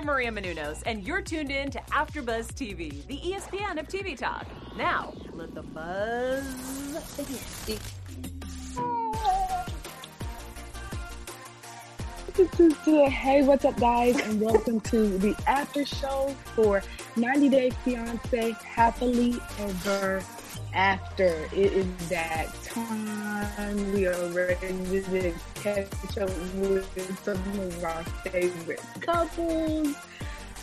I'm Maria Menounos, and you're tuned in to AfterBuzz TV, the ESPN of TV talk. Now, let the buzz begin. Hey, what's up, guys, and welcome to the after show for 90 Day Fiance Happily Ever After. It is that time. We are ready to catch up with some of our favorite couples.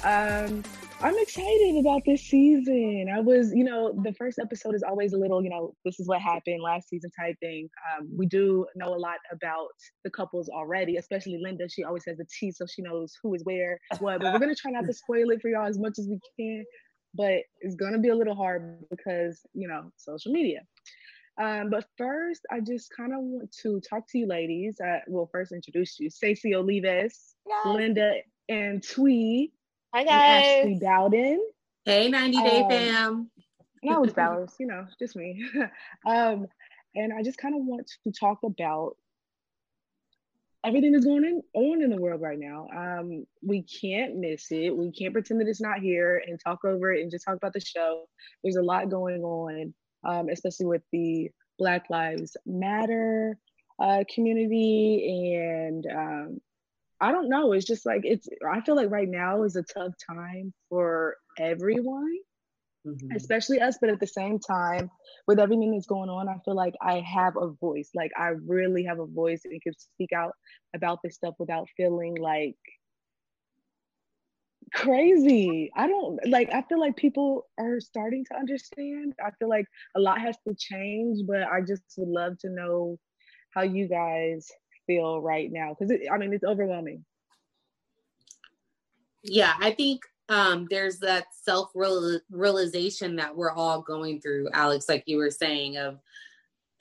Um, I'm excited about this season. I was, you know, the first episode is always a little, you know, this is what happened last season type thing. Um, we do know a lot about the couples already, especially Linda. She always has the tea, so she knows who is where, what. But we're gonna try not to spoil it for y'all as much as we can. But it's gonna be a little hard because, you know, social media. Um, but first, I just kind of want to talk to you ladies. Uh, we'll first introduce you, Stacey Olivas, Linda Antwi. Hi and guys. Ashley Bowden. Hey, 90 Day Um, fam. And Alex Bowers, you know, just me. um, and I just kind of want to talk about everything that's going in, on in the world right now. Um, we can't miss it. We can't pretend that it's not here and talk over it and just talk about the show. There's a lot going on, um, especially with the Black Lives Matter uh, community and um, I don't know. It's just like it's. I feel like right now is a tough time for everyone, Mhm. especially us. But at the same time, with everything that's going on, I feel like I have a voice. Like I really have a voice and can speak out about this stuff without feeling like crazy. I don't like. I feel like people are starting to understand. I feel like a lot has to change, but I just would love to know how you guys feel right now because I mean it's overwhelming. Yeah, I think um, there's that self realization that we're all going through, Alex, like you were saying, of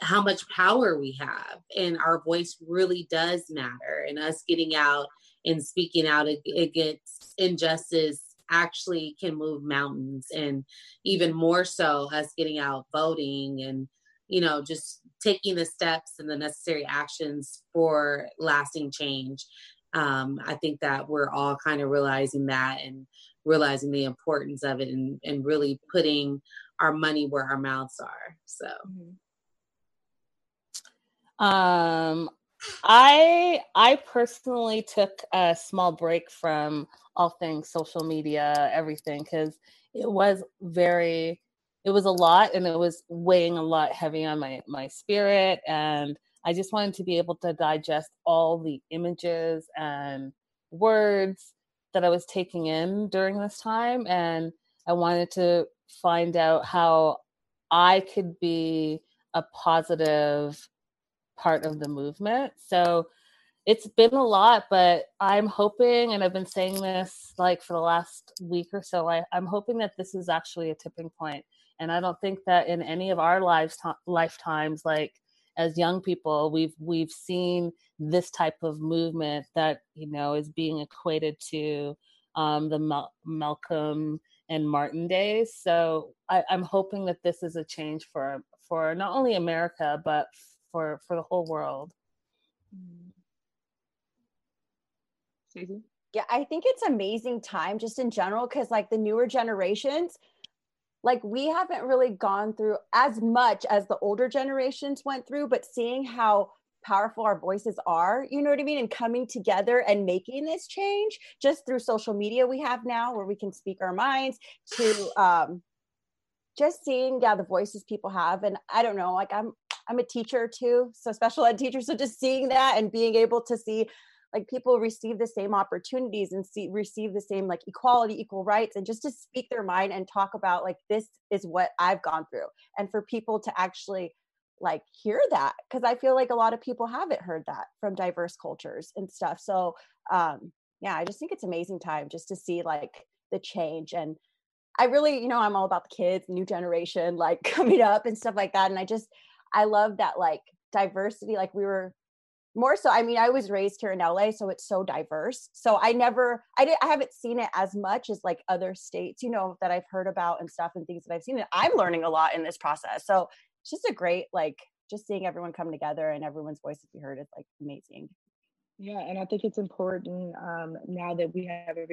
how much power we have. And our voice really does matter. And us getting out and speaking out against injustice actually can move mountains. And even more so, us getting out voting and you know, just taking the steps and the necessary actions for lasting change. Um, I think that we're all kind of realizing that and realizing the importance of it and, and really putting our money where our mouths are. So, Um, I I personally took a small break from all things social media, everything, because it was very, it was a lot, and it was weighing a lot heavy on my my spirit, and I just wanted to be able to digest all the images and words that I was taking in during this time, and I wanted to find out how I could be a positive part of the movement. So it's been a lot, but I'm hoping, and I've been saying this like for the last week or so, I, I'm hoping that this is actually a tipping point. And I don't think that in any of our lives lifetimes, like as young people, we've we've seen this type of movement that you know is being equated to um, the Mal- Malcolm and Martin days. So I, I'm hoping that this is a change for for not only America but for for the whole world. Stacey? Yeah, I think it's amazing time just in general because like the newer generations, like we haven't really gone through as much as the older generations went through, but seeing how powerful our voices are you know what i mean and coming together and making this change just through social media we have now where we can speak our minds to um just seeing yeah the voices people have and i don't know like i'm i'm a teacher too so special ed teacher so just seeing that and being able to see like people receive the same opportunities and see receive the same like equality equal rights and just to speak their mind and talk about like this is what i've gone through and for people to actually like hear that because i feel like a lot of people haven't heard that from diverse cultures and stuff so um yeah i just think it's amazing time just to see like the change and i really you know i'm all about the kids new generation like coming up and stuff like that and i just i love that like diversity like we were more so i mean i was raised here in la so it's so diverse. So i never i didn't i haven't seen it as much as like other states you know that i've heard about and stuff and things that i've seen. And i'm learning a lot in this process. So it's just a great like just seeing everyone come together and everyone's voices be heard is like amazing. Yeah and i think it's important um now that we have every-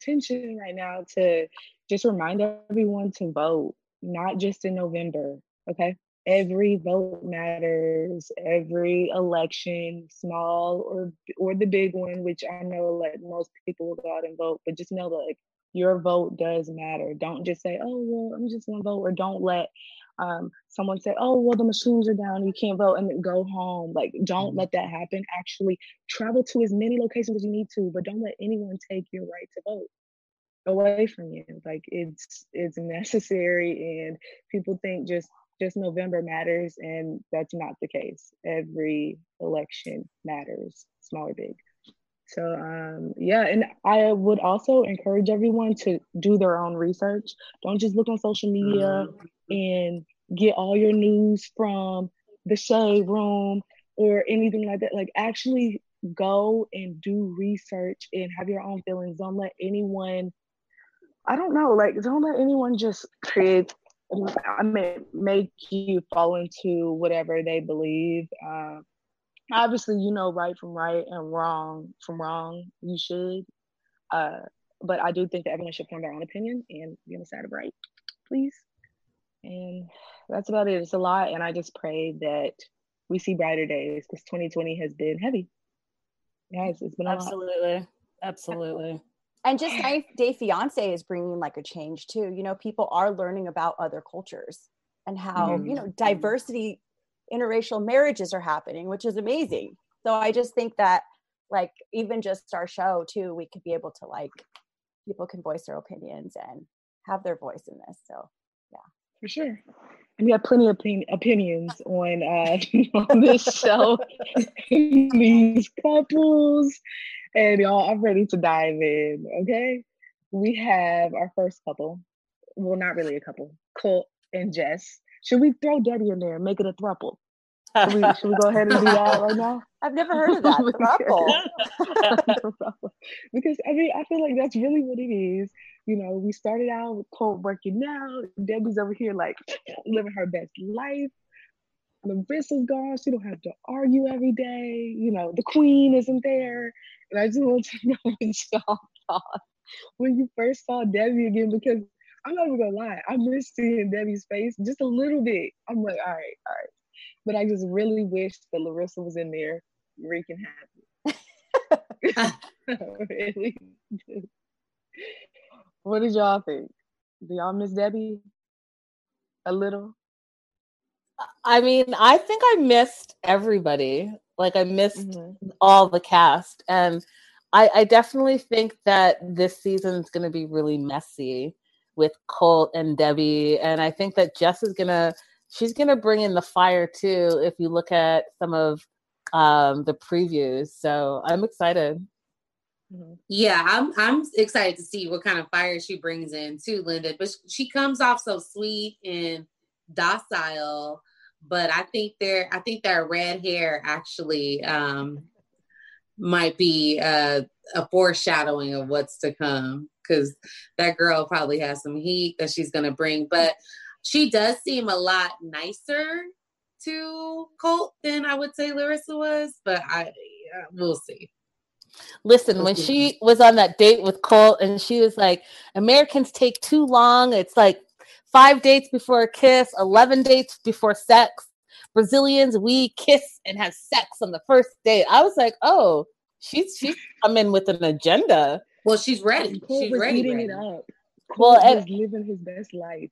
attention right now to just remind everyone to vote, not just in November. Okay. Every vote matters. Every election, small or or the big one, which I know like most people will go out and vote, but just know that like your vote does matter. Don't just say, "Oh well, I'm just gonna vote," or don't let um, someone say, "Oh, well, the machines are down, you can't vote," and then go home. Like, don't mm-hmm. let that happen. Actually, travel to as many locations as you need to, but don't let anyone take your right to vote away from you. Like, it's it's necessary, and people think just just November matters, and that's not the case. Every election matters, small or big. So um, yeah, and I would also encourage everyone to do their own research. Don't just look on social media mm-hmm. and get all your news from the shade room or anything like that. Like actually go and do research and have your own feelings. Don't let anyone I don't know, like don't let anyone just create I mean make you fall into whatever they believe. Um, obviously you know right from right and wrong from wrong you should uh, but i do think that everyone should form their own opinion and be on the side of right please. And that's about it. It's a lot and i just pray that we see brighter days because 2020 has been heavy. Yes it's been absolutely lot. absolutely. And just 90 Day fiance is bringing like a change too. You know people are learning about other cultures and how mm-hmm. you know diversity interracial marriages are happening, which is amazing. So I just think that like even just our show too, we could be able to like people can voice their opinions and have their voice in this. So yeah. For sure. And we have plenty of opin- opinions on uh on this show. these couples. And y'all, I'm ready to dive in. Okay. We have our first couple. Well, not really a couple. Colt and Jess. Should we throw Debbie in there and make it a thruple? Should we, should we go ahead and do that right now? I've never heard of that. thruple. because I mean, I feel like that's really what it is. You know, we started out with Colt working out. Debbie's over here like living her best life. Larissa's gone. She don't have to argue every day. You know, the queen isn't there. And I just want to know what y'all thought when you first saw Debbie again because I'm not even gonna lie, I miss seeing Debbie's face just a little bit. I'm like, all right, all right. But I just really wish that Larissa was in there wreaking havoc. really What did y'all think? Do y'all miss Debbie a little? I mean, I think I missed everybody. Like I missed mm-hmm. all the cast and I, I definitely think that this season is going to be really messy with Colt and Debbie, and I think that Jess is gonna she's gonna bring in the fire too. If you look at some of um, the previews, so I'm excited. Yeah, I'm I'm excited to see what kind of fire she brings in too, Linda. But she comes off so sweet and docile. But I think there, I think that red hair actually um, might be a, a foreshadowing of what's to come because that girl probably has some heat that she's gonna bring. But she does seem a lot nicer to Colt than I would say Larissa was. But I, yeah, we'll see. Listen, when she was on that date with Colt and she was like, Americans take too long. It's like five dates before a kiss, 11 dates before sex. Brazilians, we kiss and have sex on the first date. I was like, oh, she's she's coming with an agenda. Well, she's ready. Colt she's was ready. eating ready. it up. Well, Colt and- was living his best life.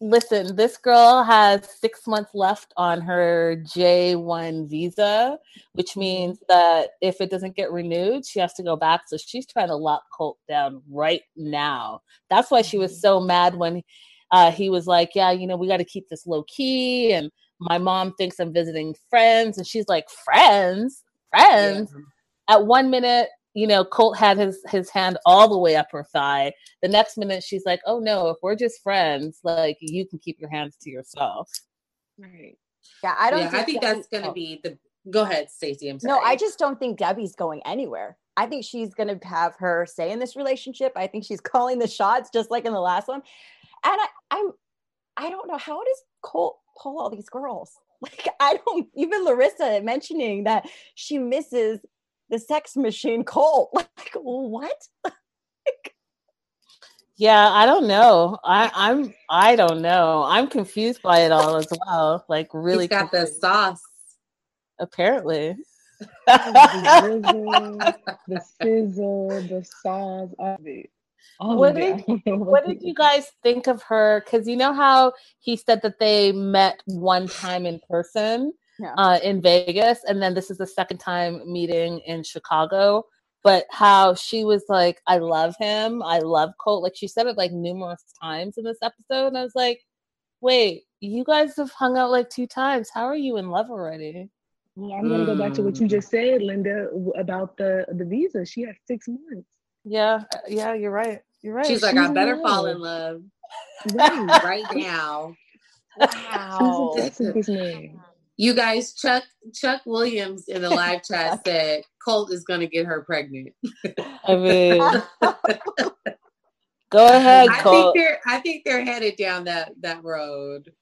Listen, this girl has six months left on her J1 visa, which means that if it doesn't get renewed, she has to go back. So she's trying to lock Colt down right now. That's why she was so mad when uh, he was like, Yeah, you know, we got to keep this low key. And my mom thinks I'm visiting friends. And she's like, Friends? Friends? At one minute, you know, Colt had his his hand all the way up her thigh. The next minute, she's like, "Oh no, if we're just friends, like you can keep your hands to yourself." Right. Yeah, I don't. Yeah, I think Debbie- that's gonna oh. be the. Go ahead, Stacey. I'm sorry. No, I just don't think Debbie's going anywhere. I think she's going to have her say in this relationship. I think she's calling the shots, just like in the last one. And I, I'm, I don't know how does Colt pull all these girls? Like I don't even Larissa mentioning that she misses the sex machine Colt. Like what? Yeah, I don't know. I, I'm I don't know. I'm confused by it all as well. Like really, He's got the sauce. apparently. the drizzle, the sizzle, the sauce, of it. All What did- I don't know what did you guys think of her? Because you know how he said that they met one time in person Yeah. uh, in Vegas, and then this is the second time meeting in Chicago. But how she was like, "I love him. I love Colt." Like she said it like numerous times in this episode, and I was like, "Wait, you guys have hung out like two times. How are you in love already?" Well, I'm gonna go back to what you Mm. just said, Linda, about the the visa. She has six months. Yeah, uh, yeah, you're right. You're right. She's like, she's I in better fall in love Right. right now. Wow. She's obsessed with this man. You guys, Chuck Chuck Williams in the live chat said Colt is gonna get her pregnant. I mean, go ahead, I think Colt. they're I think they're headed down that that road.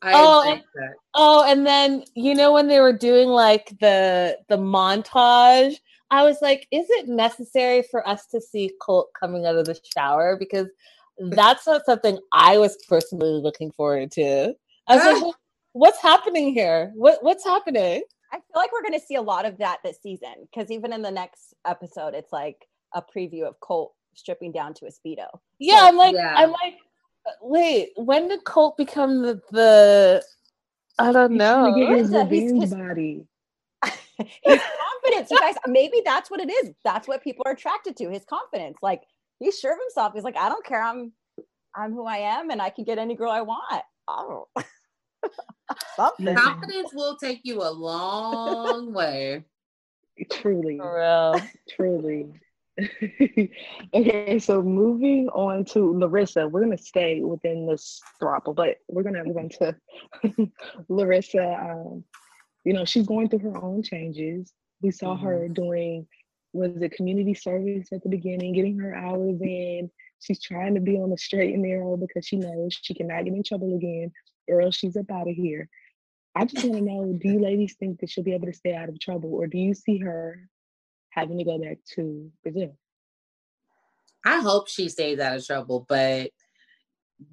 I Oh, think that. Oh, and then you know when they were doing like the the montage, I was like, is it necessary for us to see Colt coming out of the shower? Because that's not something I was personally looking forward to. I was like, "What- what's happening here? What what's happening? I feel like we're going to see a lot of that this season because even in the next episode, it's like a preview of Colt stripping down to a speedo. Yeah, I'm like, Yeah. I'm like, wait, when did Colt become the the? I don't He's trying to get know. his he's- revenge his- body. his confidence, you guys. Maybe that's what it is. That's what people are attracted to. His confidence. Like he's sure of himself. He's like, I don't care. I'm, I'm who I am, and I can get any girl I want. Oh, something. Confidence will take you a long way. truly, For real. truly. okay, so moving on to Larissa, we're gonna stay within this thruple, but we're gonna move on to Larissa. Um, you know, she's going through her own changes. We saw her doing was it community service at the beginning, getting her hours in. She's trying to be on the straight and narrow because she knows she cannot get in trouble again, or else she's up out of here. I just want to know: Do you ladies think that she'll be able to stay out of trouble, or do you see her having to go back to Brazil? I hope she stays out of trouble, but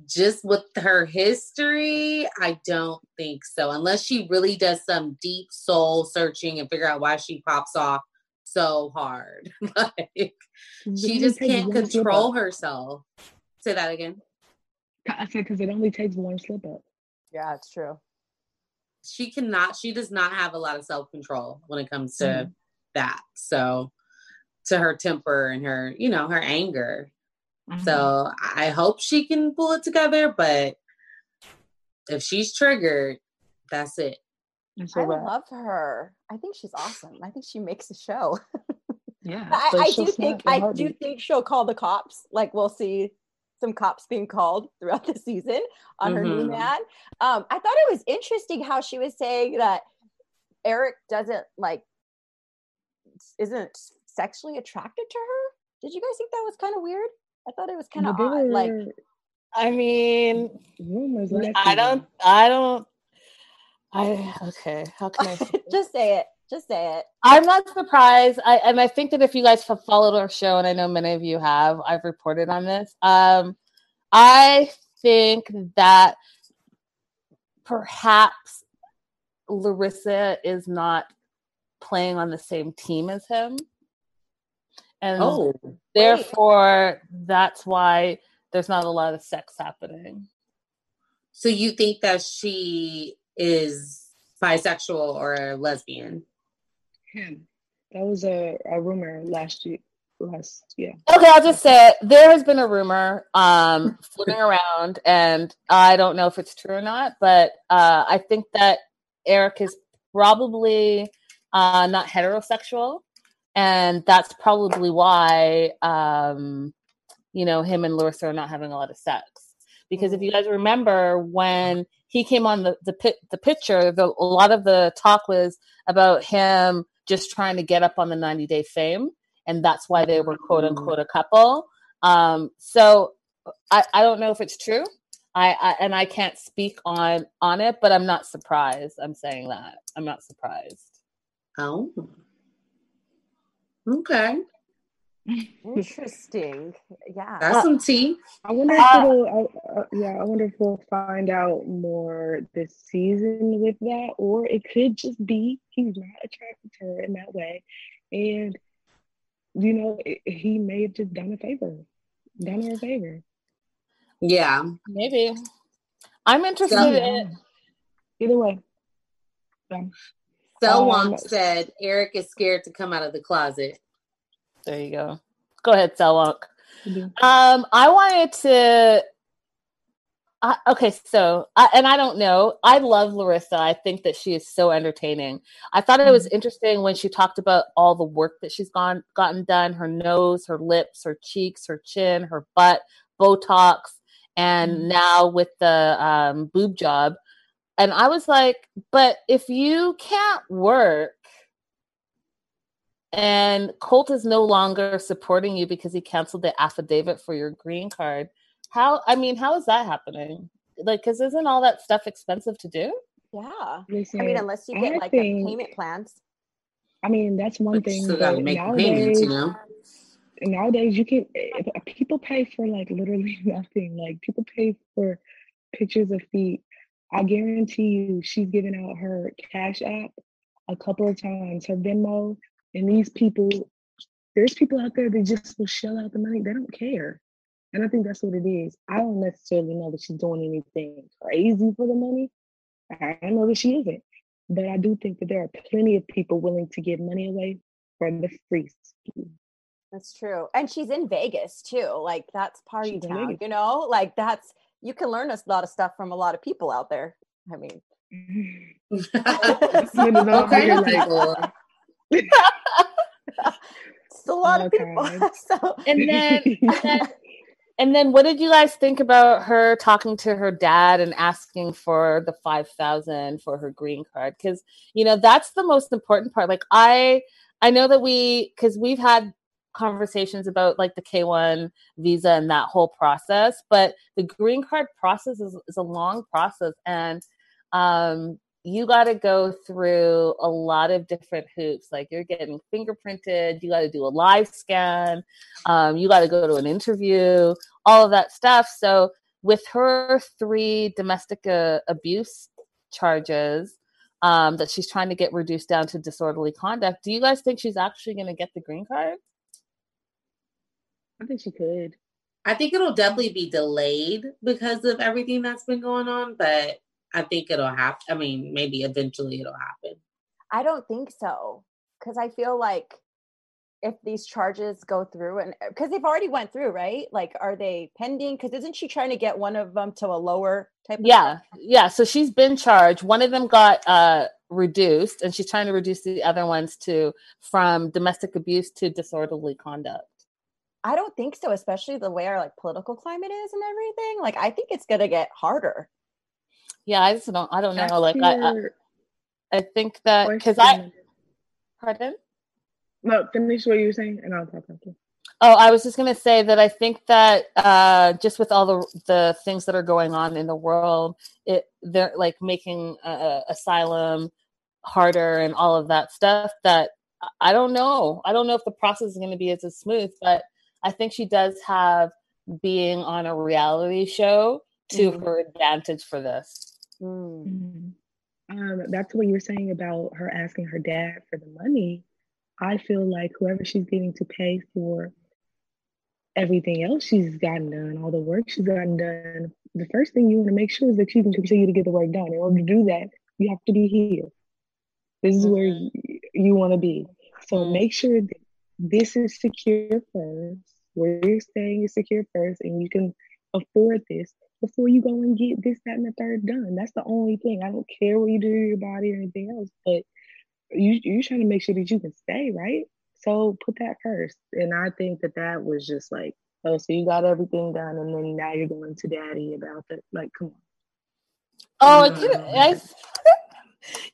just with her history, I don't think so. Unless she really does some deep soul searching and figure out why she pops off so hard. like she just can't control herself. Say that again. I said because it only takes one slip up. Yeah, it's true. She cannot, she does not have a lot of self control when it comes to Mhm. that. So to her temper and her, you know, her anger. Mm-hmm. So I hope she can pull it together, but if she's triggered, that's it. It's I a wrap. love her. I think she's awesome. I think she makes a show. Yeah, I, I do think I do think she'll call the cops. Like we'll see some cops being called throughout the season on her new Mhm. man. Um, I thought it was interesting how she was saying that Eric doesn't like isn't sexually attracted to her. Did you guys think that was kind of weird? I thought it was kind of But there odd. Like I mean, rumors I don't. I don't, I, okay, how can I just say it. Just say it. I'm not surprised. I and I think that if you guys have followed our show, and I know many of you have, I've reported on this. Um, I think that perhaps Larissa is not playing on the same team as him, and Oh, therefore that's why there's not a lot of sex happening. so you think that she is bisexual or a lesbian? Him. That was a, a rumor last year. Last yeah. Okay, I'll just say it. There has been a rumor um, floating around, and I don't know if it's true or not, but uh, I think that Eric is probably uh, not heterosexual, and that's probably why um, you know him and Larissa are not having a lot of sex. Because if you guys remember when he came on the the, the picture, the, a lot of the talk was about him just trying to get up on the 90 day fame and that's why they were quote unquote a couple. Um, so I, I don't know if it's true. I, I and I can't speak on on it, but I'm not surprised. I'm saying that I'm not surprised. Oh, okay, Interesting. Yeah. that's some tea. I wonder if Uh, it'll. Uh, uh, yeah, I wonder if we'll find out more this season with that, or it could just be he's not attracted to her in that way, and you know it, he may have just done a favor, done her a favor. Yeah, Maybe. I'm interested So- in Either way, yeah. Selwonk Um, said Eric is scared to come out of the closet. There you go. Go ahead, Selwonk. Mhm. Um, I wanted to. Uh, okay, so I, and I don't know. I love Larissa. I think that she is so entertaining. I thought it was interesting when she talked about all the work that she's gone gotten done: her nose, her lips, her cheeks, her chin, her butt, Botox, and now with the um, boob job. And I was like, but if you can't work and Colt is no longer supporting you because he canceled the affidavit for your green card. How? I mean, how is that happening? Like, because isn't all that stuff expensive to do? yeah. Listen, I mean, unless you get I like think- payment plans. I mean, that's one But thing. still got to make nowadays, payments, you know. nowadays you can if, if people pay for like literally nothing like people pay for pictures of feet i guarantee you she's given out her cash app a couple of times her venmo and these people there's people out there that just will shell out the money they don't care and i think that's what it is i don't necessarily know that she's doing anything crazy for the money i I know that she isn't but i do think that there are plenty of people willing to give money away for the free ski. That's true. And she's in Vegas too. Like that's party She's town, you know? Like that's you can learn a lot of stuff from a lot of people out there. I mean, It's what kind of people? It's a lot of people. Okay. so And then, and then, and then, what did you guys think about her talking to her dad and asking for the five thousand for her green card? Because you know that's the most important part. Like I, I know that we, because we've had conversations about like the K one visa and that whole process, but the green card process is, is a long process, and um, you got to go through a lot of different hoops. Like you're getting fingerprinted, you got to do a live scan, um, you got to go to an interview, all of that stuff. So with her three domestic uh, abuse charges um, that she's trying to get reduced down to disorderly conduct, do you guys think she's actually going to get the green card? I think she could. I think it'll definitely be delayed because of everything that's been going on, but I think it'll happen. I mean, maybe eventually it'll happen. I don't think so. Cause I feel like if these charges go through and because they've already went through right like are they pending because isn't she trying to get one of them to a lower type yeah yeah so she's been charged one of them got uh reduced and she's trying to reduce the other ones to from domestic abuse to disorderly conduct i don't think so especially the way our like political climate is and everything like i think it's gonna get harder yeah i just don't i don't know like I, I i think that because i pardon no, finish what you were saying, and I'll talk after. Oh, I was just going to say that I think that uh, just with all the the things that are going on in the world, it they're like making uh, asylum harder and all of that stuff. That I don't know. I don't know if the process is going to be as smooth, but I think she does have being on a reality show to mm. her advantage for this. Mm. Um, back to what you were saying about her asking her dad for the money. I feel like whoever she's getting to pay for everything else she's gotten done, all the work she's gotten done, the first thing you want to make sure is that you can continue to get the work done. In order to do that, you have to be here. This is where you, you want to be. So mm-hmm. make sure that this is secure first, where you're staying is secure first, and you can afford this before you go and get this, that, and the third done. That's the only thing. I don't care what you do to your body or anything else, but you you're trying to make sure that you can stay right so put that first and i think that that was just like oh so you got everything done and then now you're going to daddy about that. like come on oh mm-hmm. can I,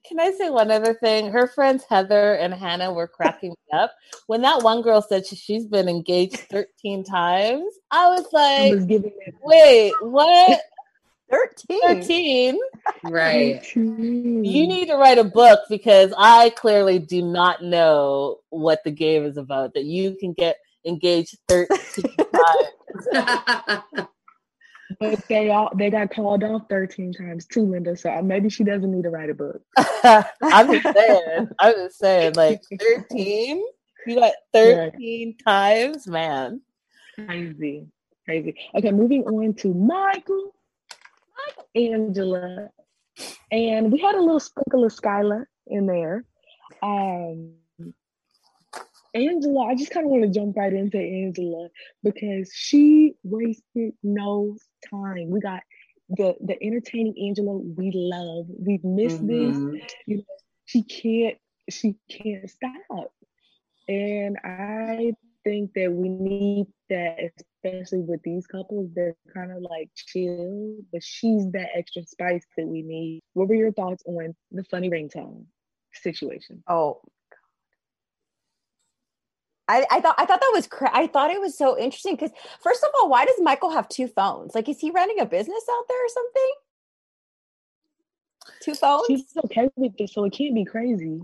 can I say one other thing her friends heather and hannah were cracking me up when that one girl said she, she's been engaged 13 times i was like I was wait what 13. 13. Right. You need to write a book because I clearly do not know what the game is about that you can get engaged 13 times. but they all they got called off 13 times too, Linda. So maybe she doesn't need to write a book. I'm just saying. I'm just saying, like 13? You got 13 times, man. Crazy. Crazy. Okay, moving on to Michael. Angela, and we had a little sprinkle of Skylar in there. Um, Angela, I just kind of want to jump right into Angela because she wasted no time. We got the the entertaining Angela we love. We've missed mm-hmm. this. You know, she can't she can't stop. And I think that we need that, especially with these couples. They're kind of like chill, but she's that extra spice that we need. What were your thoughts on the funny ringtone situation? Oh, I, I, thought I thought that was cra- I thought it was so interesting because first of all, why does Michael have two phones? Like, is he running a business out there or something? Two phones? She's okay with it, so it can't be crazy.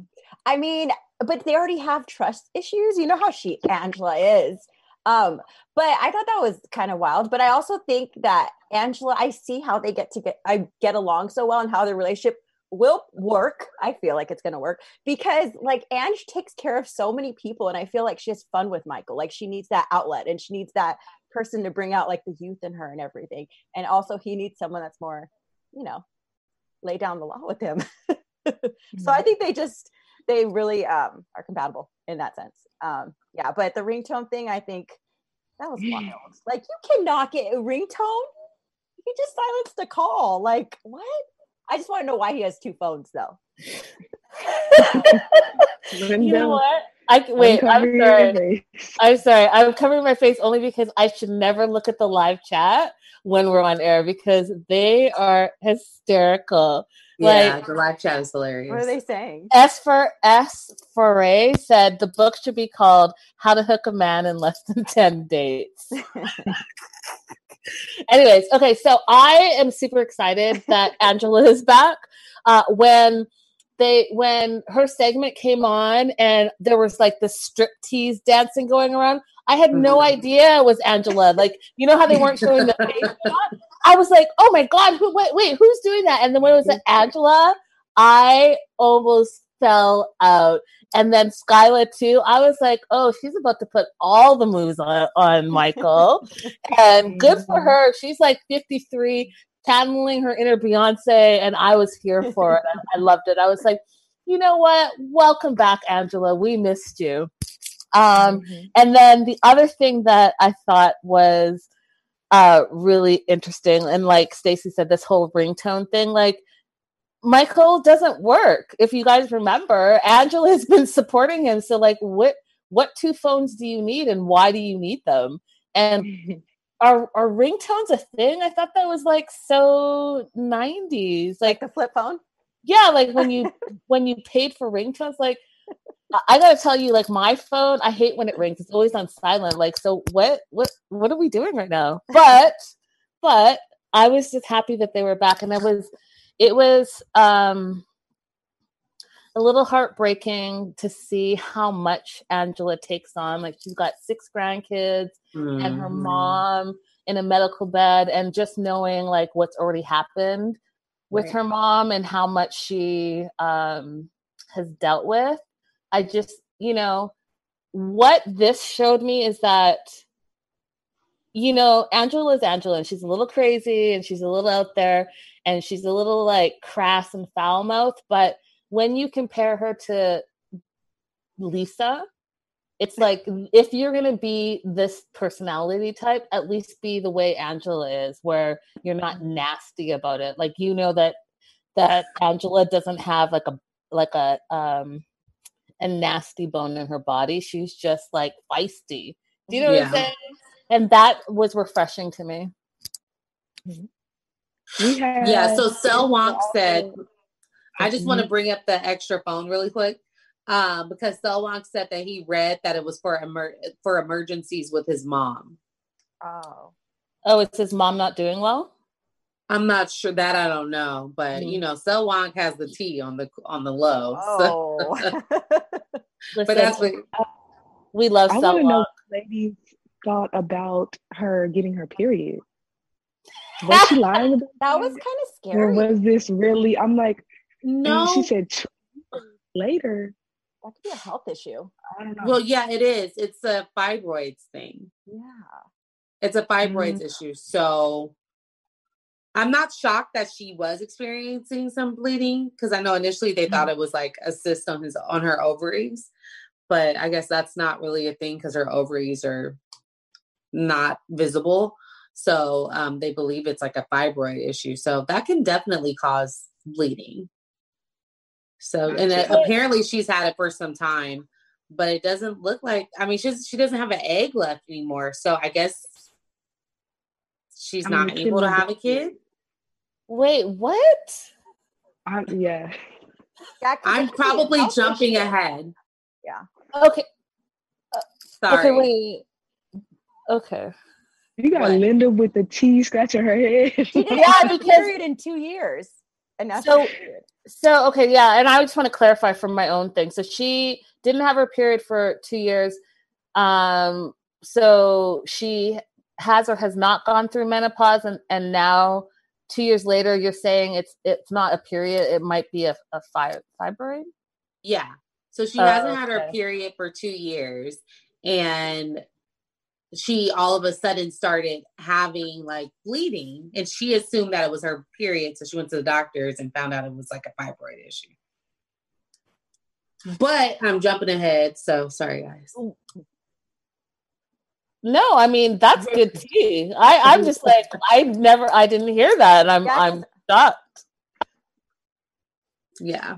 I mean, but they already have trust issues. You know how she Angela is. Um, but I thought that was kind of wild. But I also think that Angela, I see how they get to get I get along so well and how their relationship will work. I feel like it's gonna work because like Ange takes care of so many people, and I feel like she has fun with Michael. Like she needs that outlet and she needs that person to bring out like the youth in her and everything. And also he needs someone that's more, you know, lay down the law with him. mm-hmm. So I think they just they really um, are compatible in that sense. Um, yeah, but the ringtone thing, I think that was wild. like you cannot get a ringtone. You just silenced the call. Like what? I just want to know why he has two phones though. you know what? I wait. I'm sorry. I'm sorry. I'm covering my face only because I should never look at the live chat when we're on air because they are hysterical. Yeah, like, the live chat is hilarious. What are they saying? S for S for A said the book should be called How to Hook a Man in Less Than 10 Dates. Anyways, okay, so I am super excited that Angela is back. Uh, when they when her segment came on and there was like the strip tease dancing going around, I had no mm-hmm. idea it was Angela. Like, you know how they weren't showing the face? I was like, oh my God, who, wait, wait, who's doing that? And then when it was like Angela, I almost fell out. And then Skyla too. I was like, oh, she's about to put all the moves on, on Michael. and good for mm-hmm. her. She's like 53, channeling her inner Beyonce. And I was here for it. I, I loved it. I was like, you know what? Welcome back, Angela. We missed you. Um, mm-hmm. And then the other thing that I thought was uh, really interesting, and like Stacey said, this whole ringtone thing, like Michael doesn't work. If you guys remember, Angela has been supporting him. So, like, what what two phones do you need, and why do you need them? And are are ringtones a thing? I thought that was like so nineties, like, like the flip phone. Yeah, like when you when you paid for ringtones, like I gotta tell you, like my phone, I hate when it rings. It's always on silent. Like, so what what what are we doing right now? But but I was just happy that they were back and I was it was um a little heartbreaking to see how much Angela takes on. Like she's got six grandkids mm. and her mm-hmm. mom in a medical bed and just knowing like what's already happened with right. her mom and how much she um has dealt with I just, you know, what this showed me is that, you know, Angela is Angela and she's a little crazy and she's a little out there and she's a little like crass and foul mouthed. But when you compare her to Lisa, it's like if you're going to be this personality type, at least be the way Angela is, where you're not nasty about it. Like, you know, that that Angela doesn't have like a like a um a nasty bone in her body. She's just like feisty. Do you know yeah. what I'm saying? And that was refreshing to me. yeah. So Sel Wonk said, I just want to bring up the extra phone really quick. Um, because Sel Wonk said that he read that it was for emer- for emergencies with his mom. Oh. Oh, it's his mom not doing well? I'm not sure that I don't know, but mm-hmm. you know, Sel Wonk has the tea on the on the low. Oh. So. but that's what we love. I want to know ladies thought about her getting her period. Was she lying about that? was kind of scary. Or was this really? I'm like, no. She said later. That could be a health issue. I don't know. Well, yeah, it is. It's a fibroids thing. Yeah. It's a fibroids mm-hmm. issue. So I'm not shocked that she was experiencing some bleeding because I know initially they thought mm-hmm. it was like a cyst on his on her ovaries, but I guess that's not really a thing because her ovaries are not visible. So um, they believe it's like a fibroid issue. So that can definitely cause bleeding. So and it, apparently she's had it for some time, but it doesn't look like. I mean, she's she doesn't have an egg left anymore. So I guess she's I mean, not able to have a kid. Wait, what? Um, yeah. I'm probably jumping ahead. Yeah. Okay. Uh, Sorry. Okay, wait. Okay. You got what? Linda with the tea scratching her head. She didn't yeah, have period in two years. And that's so, so okay, yeah. And I just want to clarify from my own thing. So she didn't have her period for two years. Um, so she has or has not gone through menopause and, and now two years later you're saying it's it's not a period it might be a, a fibroid yeah so she oh, hasn't okay. had her period for two years and she all of a sudden started having like bleeding and she assumed that it was her period so she went to the doctors and found out it was like a fibroid issue but i'm jumping ahead so sorry guys no, I mean that's good tea. I I'm just like I never I didn't hear that, and I'm I'm shocked. Yeah.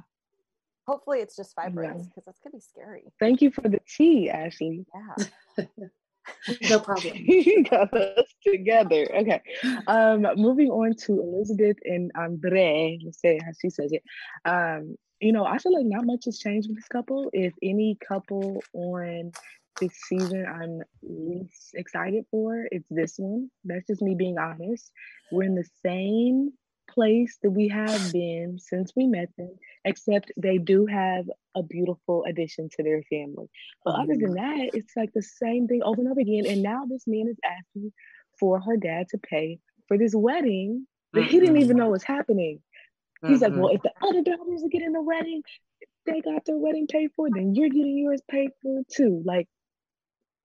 Hopefully, it's just fibroids because that's gonna be scary. Thank you for the tea, Ashley. Yeah. no problem. got us together. Okay. Um, moving on to Elizabeth and Andrei. Let's say how she says it. Um, you know, I feel like not much has changed with this couple. If any couple on this season I'm least excited for, it's this one. That's just me being honest. We're in the same place that we have been since we met them, except they do have a beautiful addition to their family. But other than mm-hmm. that, it's like the same thing over and over again. And now this man is asking for her dad to pay for this wedding that he didn't even mm-hmm. know was happening. He's like, well, mm-hmm. if the other daughters are getting the wedding, they got their wedding paid for, then you're getting yours paid for too. Like,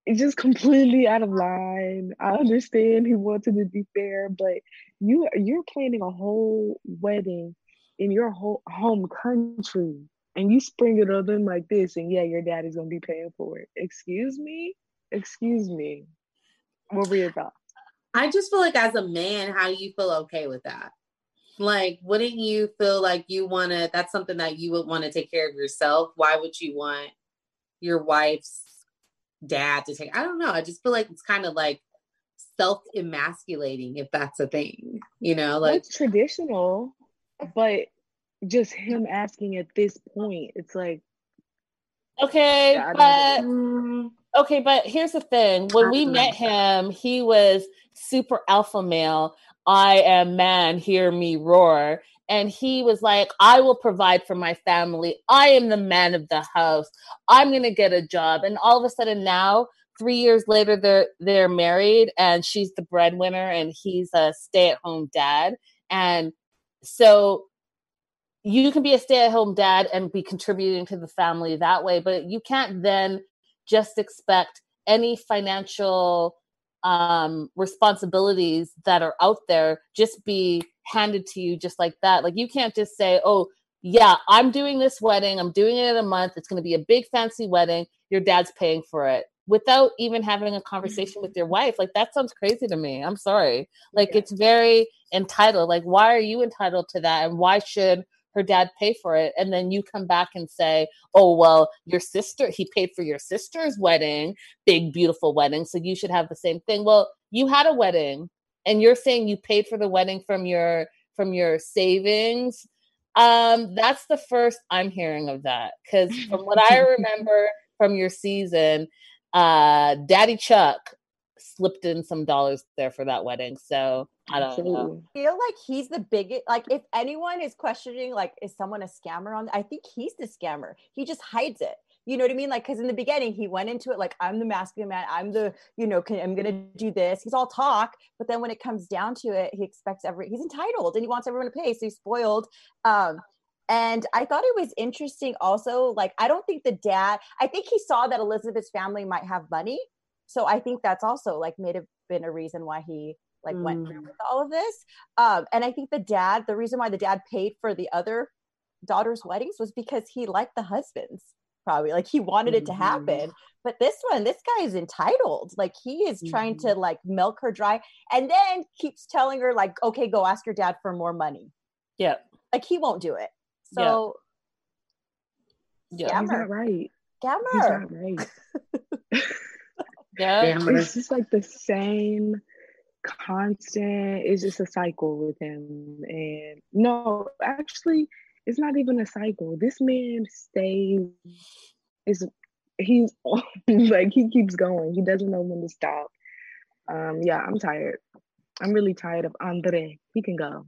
it's just completely out of line. I understand he wanted to be fair, but you you're planning a whole wedding in your whole home country, and you spring it on them like this, and yeah, your daddy's gonna be paying for it. Excuse me, excuse me. What were your thoughts? I just feel like as a man, how you feel okay with that? Like, wouldn't you feel like you want to? That's something that you would want to take care of yourself. Why would you want your wife's dad to take? I don't know. I just feel like it's kind of like self emasculating, if that's a thing. You know, like it's traditional, but just him asking at this point, it's like Okay, Yeah, but okay, but here's the thing. When we met him, he was super alpha male. I am man, hear me roar. And he was like, I will provide for my family. I am the man of the house. I'm gonna get a job. And all of a sudden now, three years later, they're they're married and she's the breadwinner and he's a stay-at-home dad. And so you can be a stay-at-home dad and be contributing to the family that way but you can't then just expect any financial um responsibilities that are out there just be handed to you just like that. Like you can't just say oh yeah i'm doing this wedding i'm doing it in a month it's going to be a big fancy wedding your dad's paying for it without even having a conversation with your wife. Like that sounds crazy to me i'm sorry. Like Yeah. it's very entitled. Like why are you entitled to that and why should her dad pay for it and then you come back and say oh well your sister he paid for your sister's wedding big beautiful wedding so you should have the same thing. Well you had a wedding and you're saying you paid for the wedding from your from your savings. Um that's the first i'm hearing of that because from what i remember from your season uh daddy chuck slipped in some dollars there for that wedding so i don't know Absolutely. feel like he's the biggest like if anyone is questioning like is someone a scammer on i think he's the scammer he just hides it you know what i mean like because in the beginning he went into it like i'm the masculine man i'm the you know can, i'm gonna do this he's all talk but then when it comes down to it he expects every he's entitled and he wants everyone to pay so he's spoiled um and I thought it was interesting also. Like, I don't think the dad, I think he saw that Elizabeth's family might have money. So I think that's also like may have been a reason why he like went through Mm. with all of this. Um, and I think the dad, the reason why the dad paid for the other daughter's weddings was because he liked the husbands, probably like he wanted it to Mhm. happen. But this one, this guy is entitled. Like he is trying to like milk her dry and then keeps telling her, like, okay, go ask your dad for more money. yeah Like he won't do it. Yeah. So yeah He's not right. He's not right. Yeah Damn. It's just like the same constant. It's just a cycle with him. And no, actually, it's not even a cycle. This man stays. Is he's like he keeps going. He doesn't know when to stop. Um, yeah, I'm tired. I'm really tired of Andrei. He can go.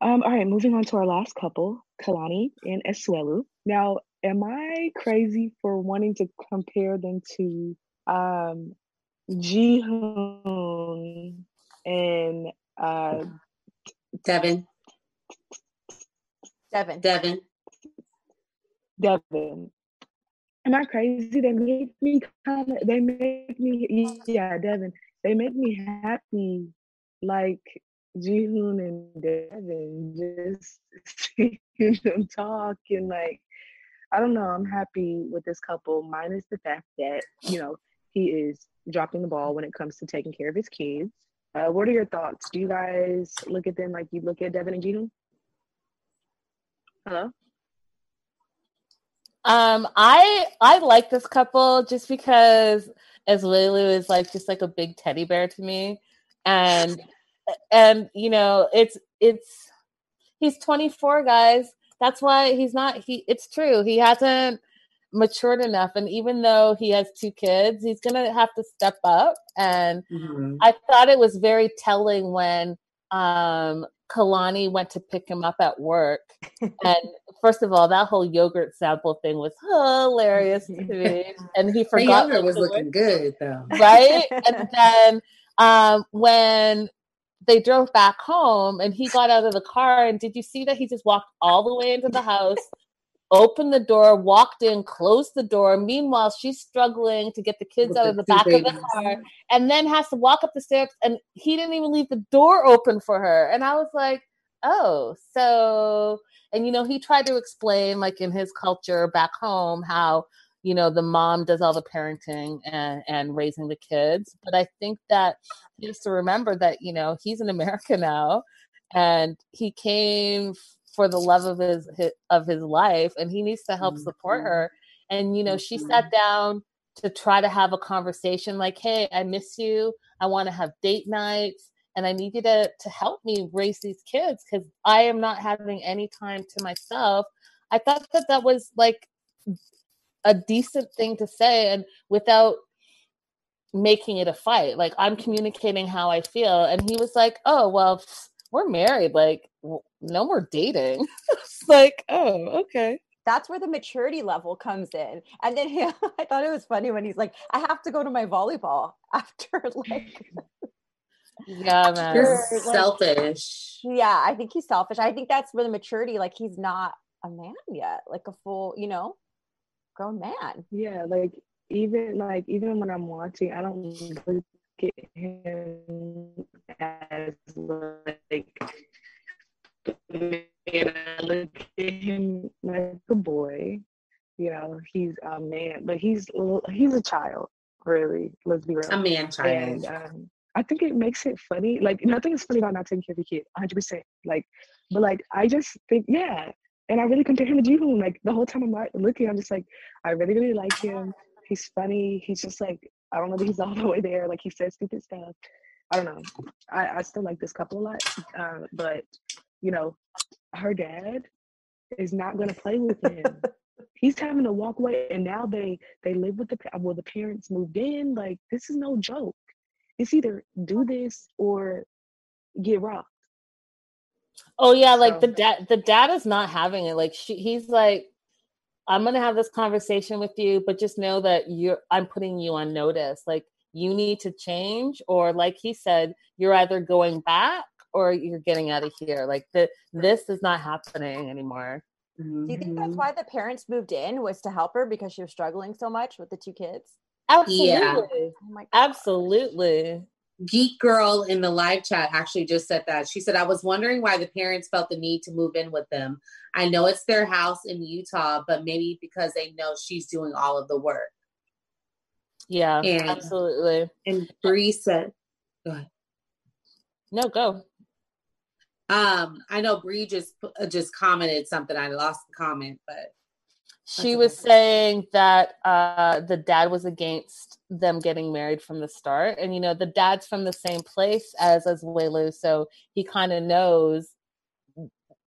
Um, all right, moving on to our last couple, Kalani and Asuelu. Now, am I crazy for wanting to compare them to um Jihoon and uh Deavan, Deavan. Deavan. Deavan? Am I crazy? They make me kind of. They make me. Yeah, Deavan. They make me happy, like Jihoon and Deavan. Just seeing them talk and like, I don't know. I'm happy with this couple, minus the fact that you know he is dropping the ball when it comes to taking care of his kids. Uh, what are your thoughts? Do you guys look at them like you look at Deavan and Jihoon? Hello. Um, I I like this couple just because Asuelu is like just like a big teddy bear to me, and and you know it's it's he's 24 guys. That's why he's not he. It's true he hasn't matured enough, and even though he has two kids, he's gonna have to step up. And Mhm. I thought it was very telling when um Kalani went to pick him up at work. and first of all, that whole yogurt sample thing was hilarious to me. And he forgot yogurt what was to looking good though. right? and then um, when they drove back home and he got out of the car, and did you see that he just walked all the way into the house, opened the door, walked in, closed the door? Meanwhile, she's struggling to get the kids With out of the two back of the car and then has to walk up the stairs. and he didn't even leave the door open for her. And I was like, oh, so, and you know, he tried to explain, like in his culture back home, how you know the mom does all the parenting and and raising the kids but i think that he has to remember that you know he's in america now and he came for the love of his, his of his life and he needs to help support Mhm. her. And you know she sat down to try to have a conversation like hey i miss you. I want to have date nights and i need you to to help me raise these kids because i am not having any time to myself. I thought that that was like a decent thing to say and without making it a fight. Like i'm communicating how i feel and he was like oh well we're married like no more dating it's like oh okay that's where the maturity level comes in. And then he, I thought it was funny when he's like, I have to go to my volleyball after like yeah man You're like- selfish. Yeah, I think he's selfish. I think that's where the maturity, like he's not a man yet, like a full, you know, grown man. Yeah, like even like even when I'm watching, I don't look at him as like and I look at him like a boy. You know, he's a man, but he's a he's a child. Really, let's be real. A man child. And um, I think it makes it funny. Like nothing is funny about not taking care of your kid, 100. percent Like, but like I just think, yeah. And I really compare him to Jihoon. Like the whole time I'm like, looking, I'm just like, I really, really like him. He's funny. He's just like, I don't know that he's all the way there. Like he says stupid stuff. I don't know. I, I still like this couple a lot. Uh, but you know, her dad is not gonna play with him. He's having to walk away, and now they they live with the well, the parents moved in. Like this is no joke. It's either do this or get rocked. oh yeah like So- the dad the dad is not having it like she, he's like i'm gonna have this conversation with you but just know that you're i'm putting you on notice like you need to change or like he said you're either going back or you're getting out of here like the this is not happening anymore Do you think that's Mhm. why the parents moved in was to help her because she was struggling so much with the two kids? absolutely Yeah. Oh my absolutely Geek Girl in the live chat actually just said that. She said, I was wondering why the parents felt the need to move in with them. I know it's their house in Utah, but maybe because they know she's doing all of the work. Yeah And- absolutely. And Bree said, go ahead. no go. Um, I know Bree just uh, just commented something. I lost the comment, but she was saying that uh the dad was against them getting married from the start. And you know the dad's from the same place as Asuelu so he kind of knows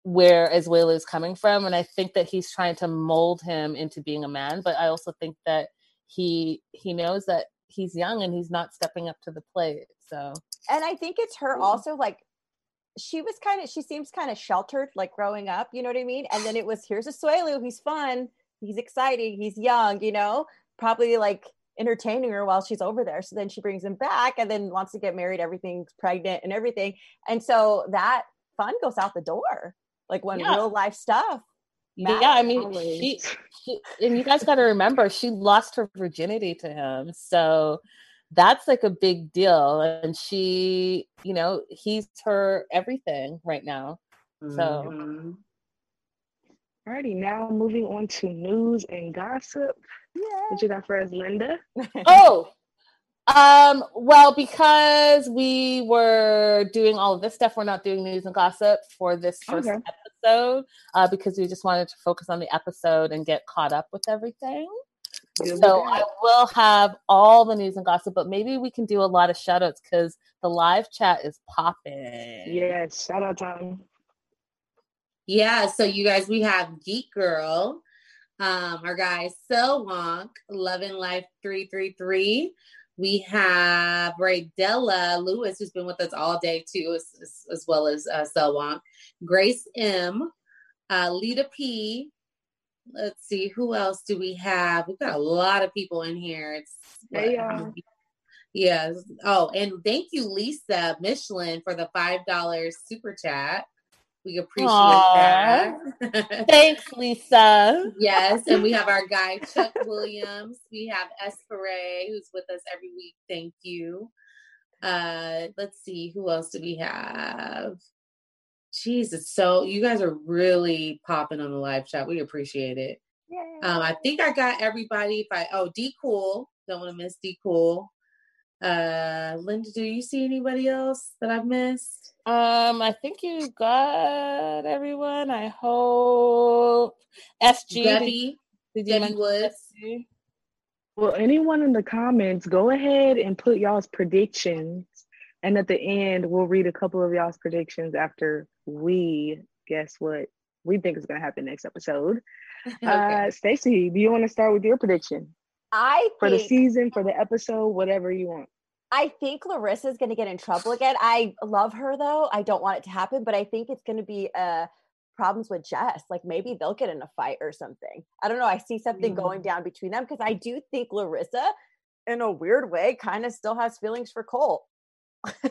where Asuelu's coming from. And I think that he's trying to mold him into being a man but I also think that he he knows that he's young and he's not stepping up to the plate so and I think it's her also like she was kind of she seems kind of sheltered like growing up, you know what I mean? And then it was here's Asuelu, he's fun, he's exciting, he's young, you know, probably like entertaining her while she's over there. So then she brings him back and then wants to get married, everything's pregnant and everything. And so that fun goes out the door. Like when Yeah. real life stuff. Yeah I mean she, she and you guys got to remember she lost her virginity to him so that's like a big deal and she you know he's her everything right now So- Mhm. Alrighty, now moving on to news and gossip. What you got for us, Linda? oh um well because we were doing all of this stuff we're not doing news and gossip for this first Okay. episode uh, because we just wanted to focus on the episode and get caught up with everything Good So. I will have all the news and gossip, but maybe we can do a lot of shout outs because the live chat is popping. Yes, shout out time. Yeah, so you guys, we have Geek Girl, um, our guy So Wonk, Loving Life 333. We have Raydella Lewis, who's been with us all day too, as, as, as well as uh, So Wonk. Grace M, uh, Lita P. Let's see, who else do we have? We've got a lot of people in here. It's Hey, y'all. Yes. Oh, and thank you, Lisa Michelin, for the five dollars super chat. We appreciate Aw. that. Thanks, Lisa. yes, and we have our guy Chuck Williams. We have Espere, who's with us every week. Thank you. Uh, let's see, who else do we have? Jesus. So you guys are really popping on the live chat. We appreciate it. Um, I think I got everybody. If I oh D Cool, don't want to miss D Cool. Uh, Linda, do you see anybody else that I've missed? Um, I think you got everyone. I hope SG. Debbie, did, did Debbie mention Woods. SG? Well, anyone in the comments, go ahead and put y'all's predictions. And at the end, we'll read a couple of y'all's predictions after we guess what we think is going to happen next episode. Uh, Stacey, do you want to start with your prediction I for the season, for the episode, whatever you want? I think Larissa's going to get in trouble again. I love her though. I don't want it to happen, but I think it's going to be uh problems with Jess. Like maybe they'll get in a fight or something. I don't know. I see something going down between them because I do think Larissa, in a weird way, kind of still has feelings for Colt.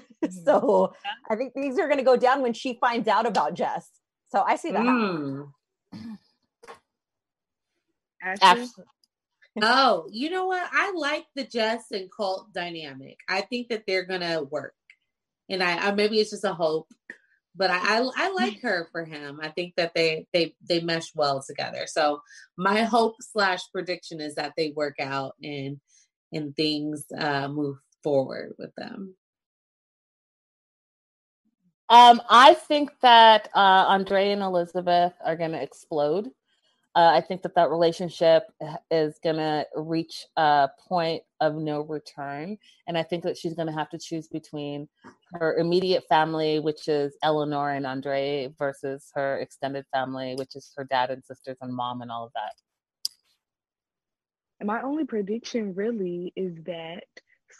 so I think things are going to go down when she finds out about Jess. So I see that. happening. Mm. Ashley? Oh, you know what? I like the Jess and Colt dynamic. I think that they're gonna work, and I, I maybe it's just a hope, but I, I I like her for him. I think that they they they mesh well together. So my hope slash prediction is that they work out and and things uh move forward with them. Um, I think that uh, Andrei and Elizabeth are going to explode. Uh, I think that that relationship is going to reach a point of no return, and I think that she's going to have to choose between her immediate family, which is Eleanor and Andrei, versus her extended family, which is her dad and sisters and mom and all of that. My only prediction really is that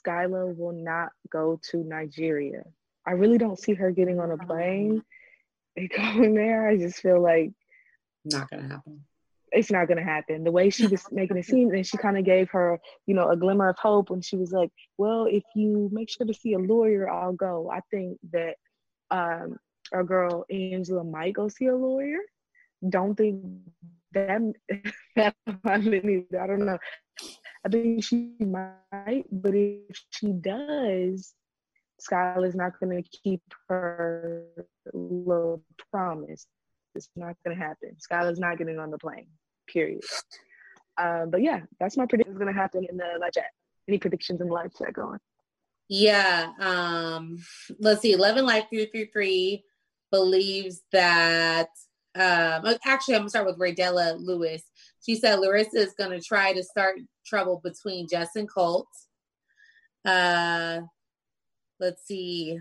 Skyla will not go to Nigeria. I really don't see her getting on a plane and going there. I just feel like Not gonna happen. It's not gonna happen. The way she was making it seem, and she kind of gave her, you know, a glimmer of hope when she was like, "Well, if you make sure to see a lawyer, I'll go." I think that um, our girl Angela might go see a lawyer. Don't think that that I mean, I don't know. I think she might, but if she does, Skylar's not going to keep her little promise. It's not going to happen. Skylar's not getting on the plane. Period. Um, but yeah, that's my prediction. Is going to happen in the live chat. Any predictions in the live chat going? Yeah. Um, let's see. Eleven Life three three three believes that. Um, uh, actually, I'm gonna start with Raydella Lewis. She said Larissa is gonna try to start trouble between Jess and Colt. Uh, let's see.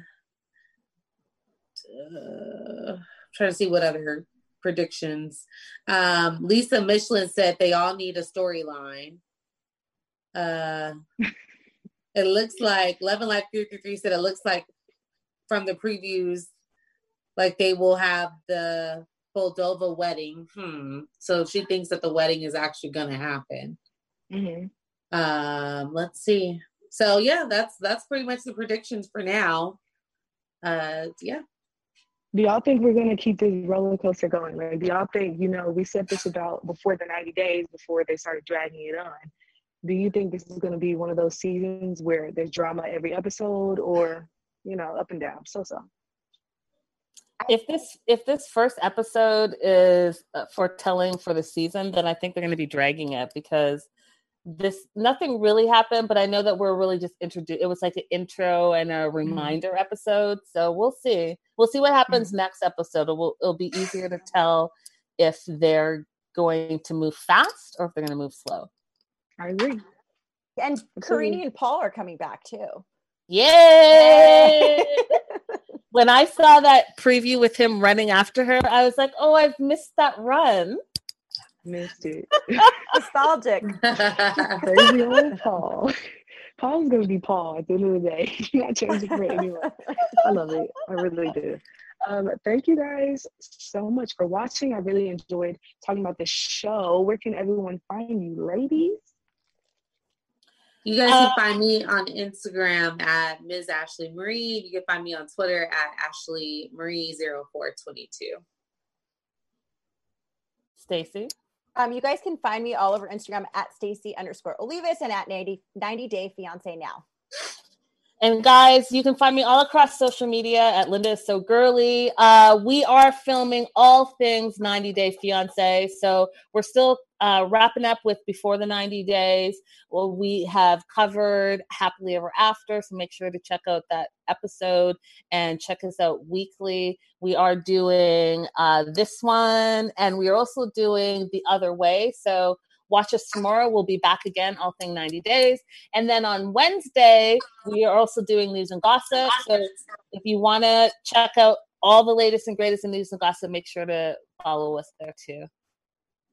Uh, trying to see what other predictions. Um, Lisa Michelin said they all need a storyline. Uh, it looks like Levin Life 333 said it looks like from the previews, like they will have the Moldova wedding. Hmm. So she thinks that the wedding is actually going to happen. Mm-hmm. Um, let's see. So yeah, that's that's pretty much the predictions for now. Uh, yeah. Do y'all think we're going to keep this roller coaster going? Like, do y'all think, you know, we said this about before the 90 days, before they started dragging it on. Do you think this is going to be one of those seasons where there's drama every episode or, you know, up and down? So, so. if this if this first episode is uh, foretelling for the season then i think they're going to be dragging it because this nothing really happened but i know that we're really just introduced it was like an intro and a mm-hmm. reminder episode so we'll see we'll see what happens mm-hmm. next episode it will, it'll be easier to tell if they're going to move fast or if they're going to move slow I agree. And Karine and Paul are coming back too. Yay! when I saw that preview with him running after her, I was like, "Oh, I've missed that run." Missed it. Nostalgic. Crazy old Paul. Paul's gonna be Paul at the end of the day. He's not changing for anyone. I love it. I really do. Um, thank you guys so much for watching. I really enjoyed talking about the show. Where can everyone find you, ladies? You guys Uh, can find me on Instagram at Ms. Ashley Marie. You can find me on Twitter at Ashley Marie 0422. Stacey. Um, you guys can find me all over Instagram at Stacey underscore Olivas and at 90, 90 Day Fiance Now. And guys, you can find me all across social media at Linda is so girly. Uh, we are filming all things 90 Day Fiance, so we're still uh, wrapping up with before the 90 days. Well, we have covered happily ever after, so make sure to check out that episode and check us out weekly. We are doing uh, this one, and we are also doing the other way. So Watch us tomorrow. We'll be back again, all thing 90 days. And then on Wednesday, we are also doing news and gossip. So if you want to check out all the latest and greatest in news and gossip, make sure to follow us there too.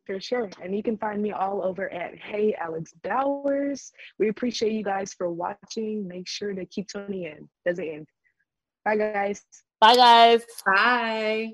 For sure. And you can find me all over at Hey Alex Bowers. We appreciate you guys for watching. Make sure to keep tuning in. Doesn't end. Bye, guys. Bye, guys. Bye.